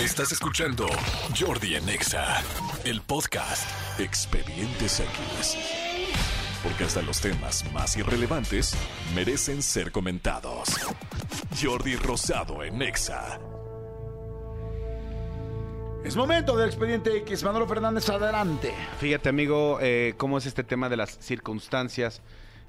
Estás escuchando Jordi en Exa, el podcast Expedientes X. Porque hasta los temas más irrelevantes merecen ser comentados. Jordi Rosado en Exa. Es momento del expediente X. Manolo Fernández, adelante. Fíjate, amigo, eh, cómo es este tema de las circunstancias.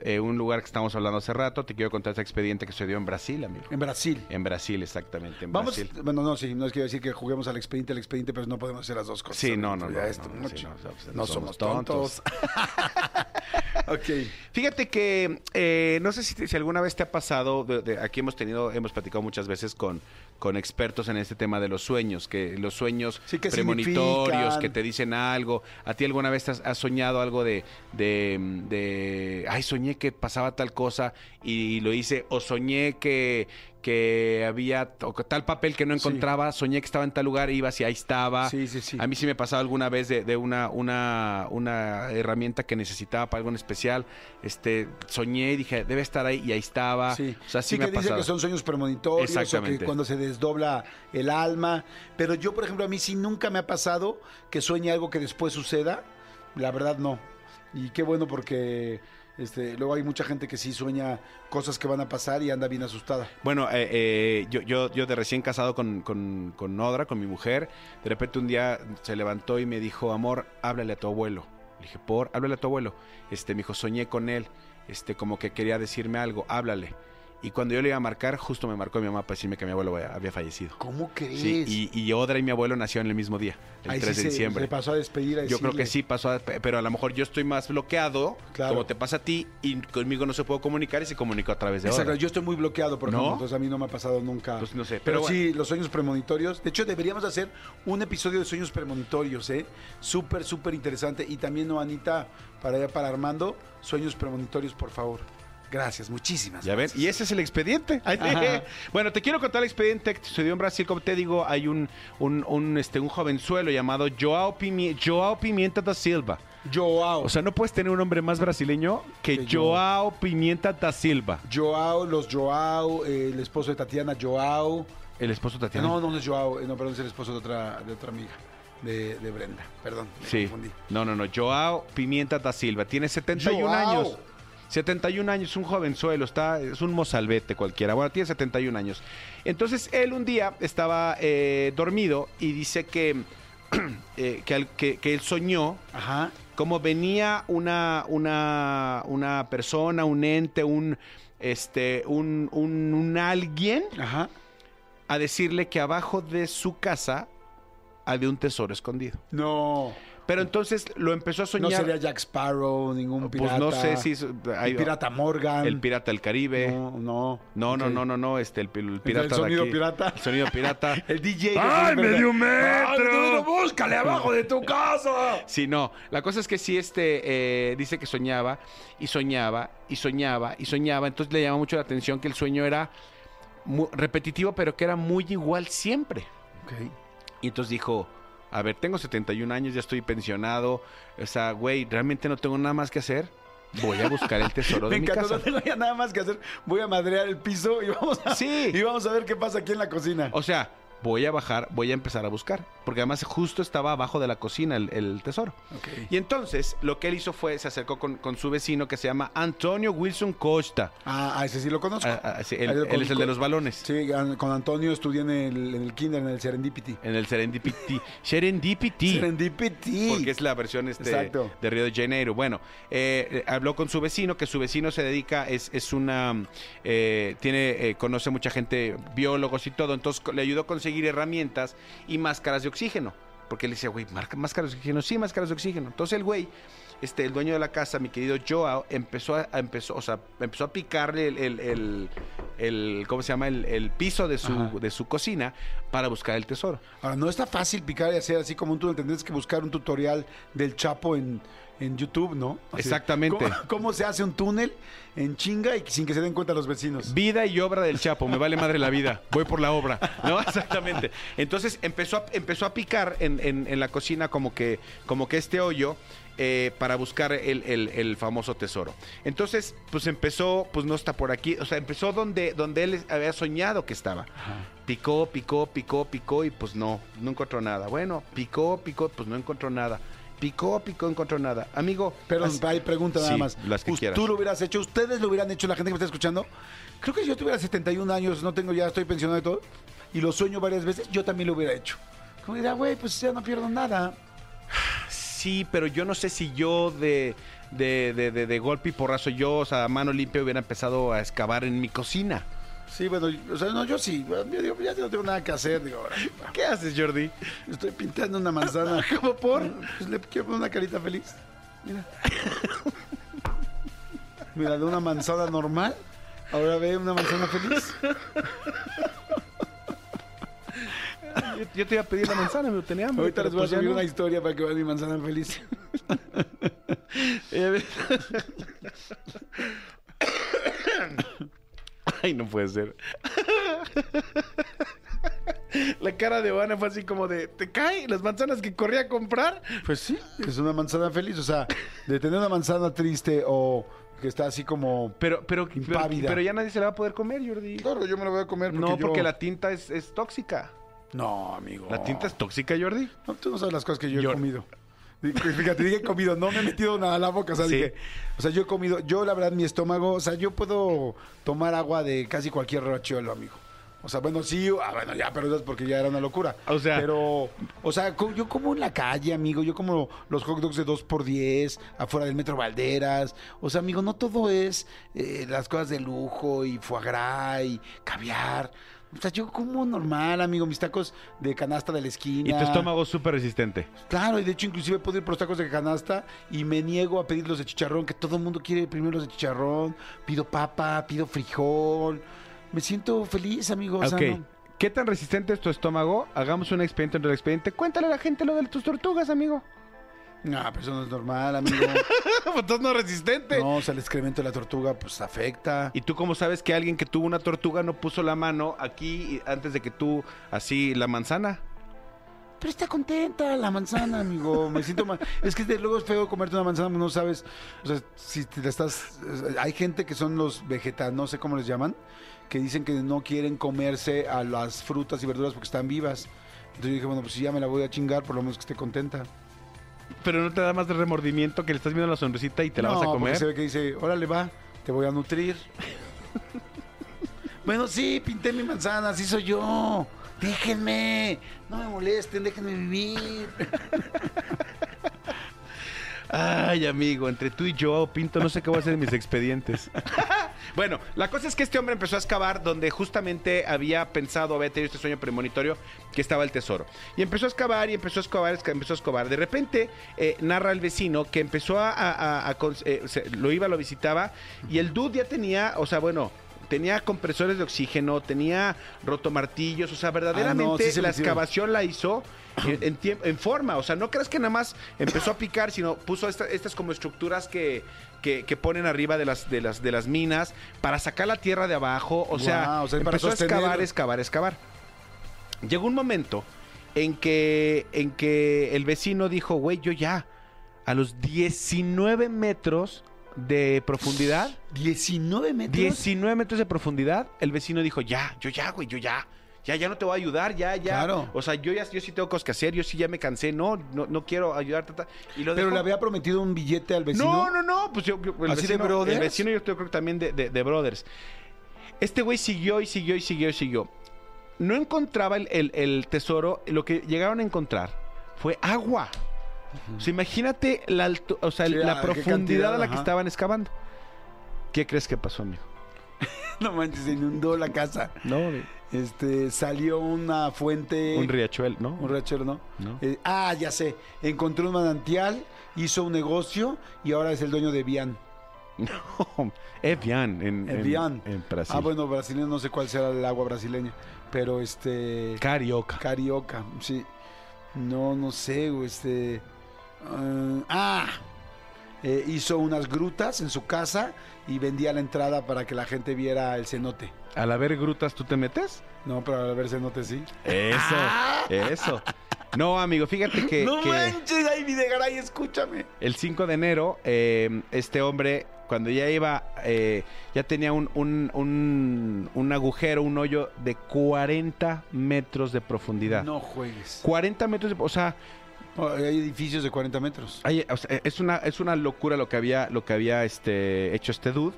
Eh, un lugar que estamos hablando hace rato. Te quiero contar este expediente que sucedió en Brasil, amigo. En Brasil. En Brasil, exactamente. En Vamos, Brasil. bueno, no, sí, no es que decir que juguemos al expediente, al expediente, pero no podemos hacer las dos cosas. Sí, no, no, no, esto, no, mucho. sí, no, o sea, no no somos somos tontos. tontos. ok. Fíjate que eh, no sé si, si alguna vez te ha pasado, de- de- aquí hemos tenido, hemos platicado muchas veces con, con expertos en este tema de los sueños, que los sueños Sí, ¿qué premonitorios, significan? que te dicen algo. ¿A ti alguna vez has, has soñado algo de, de, de, ay, soñé que pasaba tal cosa y lo hice, o soñé que, que había tal papel que no Sí. encontraba, soñé que estaba en tal lugar, ibas y ahí estaba. Sí, sí, sí. A mí sí me ha pasado alguna vez de, de una, una, una herramienta que necesitaba para algo en especial. Este, soñé y dije, debe estar ahí y ahí estaba. Sí, O sea, sí, sí me que dicen que son sueños premonitorios o que Exactamente. cuando se desdobla el alma. Pero yo, por ejemplo, a mí sí nunca me ha pasado que sueñe algo que después suceda. La verdad, no. Y qué bueno porque este, luego hay mucha gente que sí sueña cosas que van a pasar y anda bien asustada. Bueno, eh, eh, yo, yo, yo de recién casado con, con, con Odra, con mi mujer, de repente un día se levantó y me dijo, amor, háblale a tu abuelo. Le dije, por, háblale a tu abuelo. Este, me dijo, soñé con él, este, como que quería decirme algo, háblale. Y cuando yo le iba a marcar, justo me marcó mi mamá para decirme que mi abuelo había fallecido. ¿Cómo crees? Sí, y, y Odra y mi abuelo nacieron el mismo día, el Ahí 3 sí de diciembre. Se pasó a despedir a Yo creo que sí pasó, a- pero a lo mejor yo estoy más bloqueado, Claro. como te pasa a ti, y conmigo no se puede comunicar y se comunicó a través de Exacto, Odra. yo estoy muy bloqueado, por ¿No? ejemplo, entonces a mí no me ha pasado nunca. Pues no sé, pero, pero sí, los sueños premonitorios. De hecho, deberíamos hacer un episodio de sueños premonitorios, ¿eh? Súper, súper interesante. Y también, no, Anita, para allá, para Armando, sueños premonitorios, por favor. Gracias, muchísimas Ya ven, y ese es el expediente. Bueno, te quiero contar el expediente que sucedió en Brasil. Como te digo, hay un, un, un, este, un jovenzuelo llamado Joao, Pimi- Joao Pimienta da Silva. Joao. O sea, no puedes tener un nombre más brasileño que. Joao Pimienta da Silva. Joao, los Joao, eh, el esposo de Tatiana, Joao. El esposo de Tatiana. No, no, no es Joao, eh, no, perdón, es el esposo de otra, de otra amiga, de, de Brenda. Perdón, me Sí. confundí. No, no, no. Joao Pimienta da Silva. Tiene 71 Joao. años. 71 años, un jovenzuelo, está, es un mozalbete cualquiera. Bueno, tiene 71 años. Entonces, él un día estaba eh, dormido y dice que, eh, que, que- que él soñó Ajá. como venía una, una, una persona, un ente, un, este, un, un, un alguien Ajá. a decirle que abajo de su casa había un tesoro escondido. No. Pero entonces lo empezó a No soñar. sería Jack Sparrow, ningún Pues pirata. no sé si es- hay- el pirata Morgan. el pirata del Caribe. No, No, no. no, no, no, no, este el, el pirata el sonido de aquí. pirata. El sonido pirata. El DJ. ¡Ay, Felipe me dio un Verga. metro! ¡Ay, no, búscale abajo de tu casa! Sí, no. La cosa es que sí, este, eh, dice que soñaba y soñaba y soñaba y soñaba. Entonces le llama mucho la atención que el sueño era repetitivo, pero que era muy igual siempre. Ok. Y entonces dijo, a ver, tengo 71 años, ya estoy pensionado. O sea, güey, realmente no tengo nada más que hacer. Voy a buscar el tesoro de mi casa. no tengo ya nada más que hacer. Voy a madrear el piso y vamos a, Sí. y vamos a ver qué pasa aquí en la cocina. O sea, voy a bajar, voy a empezar a buscar. Porque además justo estaba abajo de la cocina el, el tesoro. Ok. Y entonces lo que él hizo fue, se acercó con, con su vecino que se llama Antonio Wilson Costa. Ah, a ese sí lo conozco. Ah, ah, sí, él, es el de los balones. Sí, con Antonio estudié en el, en el kinder, en el Serendipity. En el Serendipity. Serendipity. Serendipity. Porque es la versión este, Exacto. de Río de Janeiro. Bueno, eh, habló con su vecino, que su vecino se dedica, es, es una, eh, tiene, eh, conoce mucha gente, biólogos y todo, entonces le ayudó a conseguir herramientas y máscaras de oxígeno. Porque él decía, güey, máscaras de oxígeno, sí, máscaras de oxígeno. Entonces el güey, este, el dueño de la casa, mi querido Joao, empezó a, empezó, o sea, empezó a picarle el, el, el- el- ¿cómo se llama? El, el piso de Ajá. su, de su cocina para buscar el tesoro. Ahora, no está fácil picar y hacer así como un túnel. Tendrías que buscar un tutorial del Chapo en, en YouTube, ¿no? Así, Exactamente. ¿cómo, cómo se hace un túnel en chinga y sin que se den cuenta los vecinos? Vida y obra del Chapo, me vale madre la vida, voy por la obra, ¿no? Exactamente. Entonces empezó a, empezó a picar en, en- en la cocina como que, como que este hoyo eh, para buscar el, el- el famoso tesoro. Entonces, pues empezó, pues no está por aquí, o sea, empezó donde, donde él había soñado que estaba. Picó, picó, picó, picó y pues no, no encontró nada. Bueno, picó, picó, pues no encontró nada. Picó, picó, encontró nada. Amigo, Pero así- hay pregunta nada Sí, más. las que quieras. ¿Tú lo hubieras hecho? ¿Ustedes lo hubieran hecho? La gente que me está escuchando. Creo que si yo tuviera 71 años, no tengo ya, estoy pensionado de todo, y lo sueño varias veces, yo también lo hubiera hecho. Como diría, güey, pues ya no pierdo nada. Sí, pero yo no sé si yo de, de, de, de- de golpe y porrazo, yo, o sea, a mano limpia hubiera empezado a excavar en mi cocina. Sí, bueno, o sea, no, yo sí. Yo digo, ya no tengo nada que hacer. Digo, ahora, ¿Qué haces, Jordi? estoy pintando una manzana. ¿Cómo por? Pues le quiero poner una carita feliz. Mira. Mira, de una manzana normal, ahora ve una manzana feliz. Yo, te iba a pedir la manzana, me tenía hambre. Ahorita pero les voy a pues subir no. una historia para que vean mi manzana feliz. Eh, Ay, no puede ser. La cara de Oana fue así como de, ¿te cae las manzanas que corría a comprar? Pues sí, es una manzana feliz. O sea, de tener una manzana triste o que está así como. Pero, pero, pero, Impávida. pero ya nadie se la va a poder comer, Jordi. Claro, yo me lo voy a comer porque no, yo- porque la tinta es, es tóxica. No, amigo. ¿La tinta es tóxica, Jordi? No, tú no sabes las cosas que yo, he comido. Fíjate, dije comido, no me he metido nada a la boca. O sea, Sí. dije, o sea, yo he comido, yo la verdad, mi estómago, o sea, yo puedo tomar agua de casi cualquier rachuelo, amigo. O sea, bueno, sí, ah, bueno, ya, pero eso es porque ya era una locura. O sea- Pero, o sea, co- yo como en la calle, amigo, yo como los hot dogs de 2 por 10 afuera del Metro Valderas. O sea, amigo, no todo es eh, las cosas de lujo y foie gras y caviar. O sea, yo como normal, amigo, mis tacos de canasta de la esquina. Y tu estómago es súper resistente. Claro, y de hecho inclusive puedo ir por los tacos de canasta y me niego a pedir los de chicharrón, que todo el mundo quiere primero los de chicharrón. Pido papa, pido frijol. Me siento feliz, amigo. o sea, ok. no- ¿Qué tan resistente es tu estómago? Hagamos un expediente entre el expediente. Cuéntale a la gente lo de tus tortugas, amigo. No, pero eso no es normal, amigo. Entonces no resistente. No, o sea, el excremento de la tortuga pues afecta. ¿Y tú cómo sabes que alguien que tuvo una tortuga no puso la mano aquí antes de que tú así la manzana? Pero está contenta la manzana, amigo. Me siento mal. Es que de- luego es feo comerte una manzana, no sabes. O sea, si te la estás. Hay gente que son los vegetales, no sé cómo les llaman, que dicen que no quieren comerse a las frutas y verduras porque están vivas. Entonces yo dije, bueno, pues si ya me la voy a chingar, por lo menos que esté contenta. Pero no te da más de remordimiento que le estás viendo la sonrisita y te la no, vas a comer. se ve que dice, órale, va, te voy a nutrir. bueno, sí, pinté mi manzana, así soy yo. Déjenme, no me molesten, déjenme vivir. Ay, amigo, entre tú y yo, Pinto, no sé qué voy a hacer en mis expedientes. bueno, la cosa es que este hombre empezó a excavar donde justamente había pensado, había tenido este sueño premonitorio, que estaba el tesoro. Y empezó a excavar y empezó a excavar, empezó a excavar. De repente, eh, narra el vecino que empezó a... a- eh, lo iba, lo visitaba, y el dude ya tenía, o sea, bueno... Tenía compresores de oxígeno, tenía rotomartillos, o sea, verdaderamente sí se la excavación la hizo en, en forma. O sea, no creas que nada más empezó a picar, sino puso esta- estas como estructuras que, que, que ponen arriba de las, de, las, de las minas para sacar la tierra de abajo. O sea, o sea, empezó a excavar, excavar, excavar. Llegó un momento en que, en que el vecino dijo, güey, yo ya, a los 19 metros de profundidad, 19 metros. 19 metros de profundidad, el vecino dijo, ya, yo ya, güey, yo ya. Ya, ya no te voy a ayudar, ya, ya. Claro. O sea, yo ya, yo sí tengo cosas que hacer, yo sí ya me cansé, no, no, no quiero ayudarte. ta, ta. Y lo Pero dejó. le había prometido un billete al vecino. No, no, no, pues yo, yo- el, ¿Así de vecino, brothers? el vecino yo creo que también de, de- de brothers. Este güey siguió y siguió y siguió y siguió. No encontraba el, el- el tesoro, lo que llegaron a encontrar fue agua. O sea, imagínate la, altu- o sea, Sí, la ah, profundidad cantidad, a la que estaban excavando. ¿Qué crees que pasó, amigo? No manches, se inundó la casa. No, Este, salió una fuente. un riachuelo, ¿no? Un riachuelo, ¿no? No. Eh, ah, ya sé. Encontró un manantial, hizo un negocio y ahora es el dueño de Bian. No, Evian en, en, en Brasil. Ah, bueno, brasileño, no sé cuál será el agua brasileña. Pero este. Carioca. Carioca, sí. No, no sé, güey, este. Ah, ah, eh, hizo unas grutas en su casa y vendía la entrada para que la gente viera el cenote. Al haber grutas, ¿tú te metes? No, pero al ver cenote sí. Eso, eso. No, amigo, fíjate que, no que manches, ay, Videgaray, escúchame. el 5 de enero, eh, este hombre, cuando ya iba, eh, ya tenía un, un, un- un agujero, un hoyo de 40 metros de profundidad. No juegues. 40 metros de... O sea, Hay edificios de 40 metros. hay- o sea, es, una, es una locura lo que había, lo que había este, hecho este dude.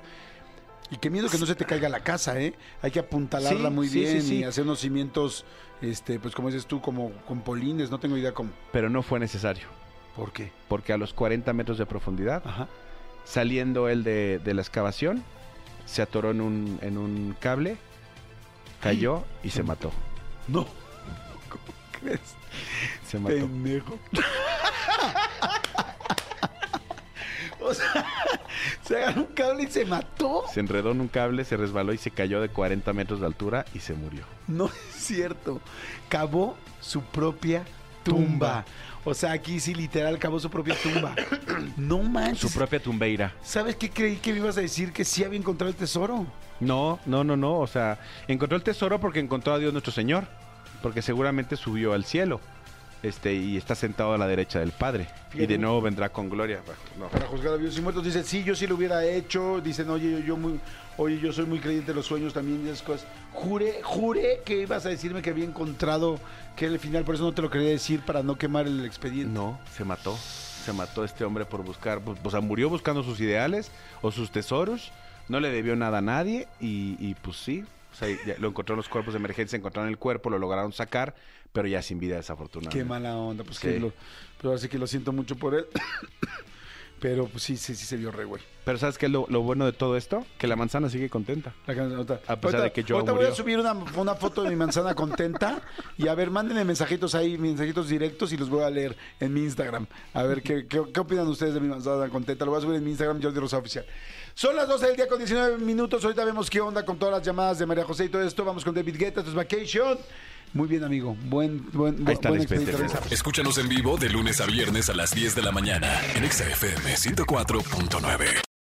Y qué miedo que no se te caiga la casa, ¿eh? Hay que apuntalarla Sí, muy sí, bien sí, y hacer unos cimientos, este, pues como dices tú, como con polines. No tengo idea cómo. Pero no fue necesario. ¿Por qué? Porque a los 40 metros de profundidad, Ajá. saliendo él de, de la excavación, se atoró en un, en un cable, cayó y se mató. No. ¿Cómo crees? Se mató. Pendejo. o sea, se agarró un cable y se mató. Se enredó en un cable, se resbaló y se cayó de 40 metros de altura y se murió. No es cierto. Cavó su propia tumba. O sea, aquí sí literal cavó su propia tumba. No manches. Su propia tumbeira. ¿Sabes qué creí que me ibas a decir? Que sí había encontrado el tesoro. No, no, no, no. O sea, encontró el tesoro porque encontró a Dios nuestro Señor. Porque seguramente subió al cielo. Este, y está sentado a la derecha del Padre. Y de nuevo vendrá con gloria. No. Para juzgar a vivos y muertos. Dice, sí, yo sí lo hubiera hecho. Dicen, oye, yo, yo muy, oye, yo soy muy creyente de los sueños también y esas cosas. Juré, juré que ibas a decirme que había encontrado que era el final, por eso no te lo quería decir para no quemar el expediente. No, se mató. Se mató este hombre por buscar, pues, o sea, murió buscando sus ideales o sus tesoros. No le debió nada a nadie y, y, pues sí, o sea, lo encontró en los cuerpos de emergencia, encontraron el cuerpo, lo lograron sacar, pero ya sin vida desafortunadamente. Qué mala onda, pues Sí. que lo, pero ahora sí que lo siento mucho por él. Pero pues sí, sí, sí se vio re, güey. Pero ¿sabes qué es lo, lo bueno de todo esto? Que la manzana sigue contenta. La A pesar de que Joe ahorita voy a murió. subir una, una foto de mi manzana contenta y a ver, mándenme mensajitos ahí, mensajitos directos y los voy a leer en mi Instagram. A ver, ¿qué, qué, qué opinan ustedes de mi manzana contenta? Lo voy a subir en mi Instagram, Jordi Rosa Oficial. Son las 12 del día con 19 minutos. Ahorita vemos qué onda con todas las llamadas de María José y todo esto. Vamos con David Guetta, esto es Vacation. Muy bien, amigo. Buen, buen, Ahí buen, está buen expediente. expediente. Escúchanos en vivo de lunes a viernes a las 10 de la mañana en Exa FM 104.9.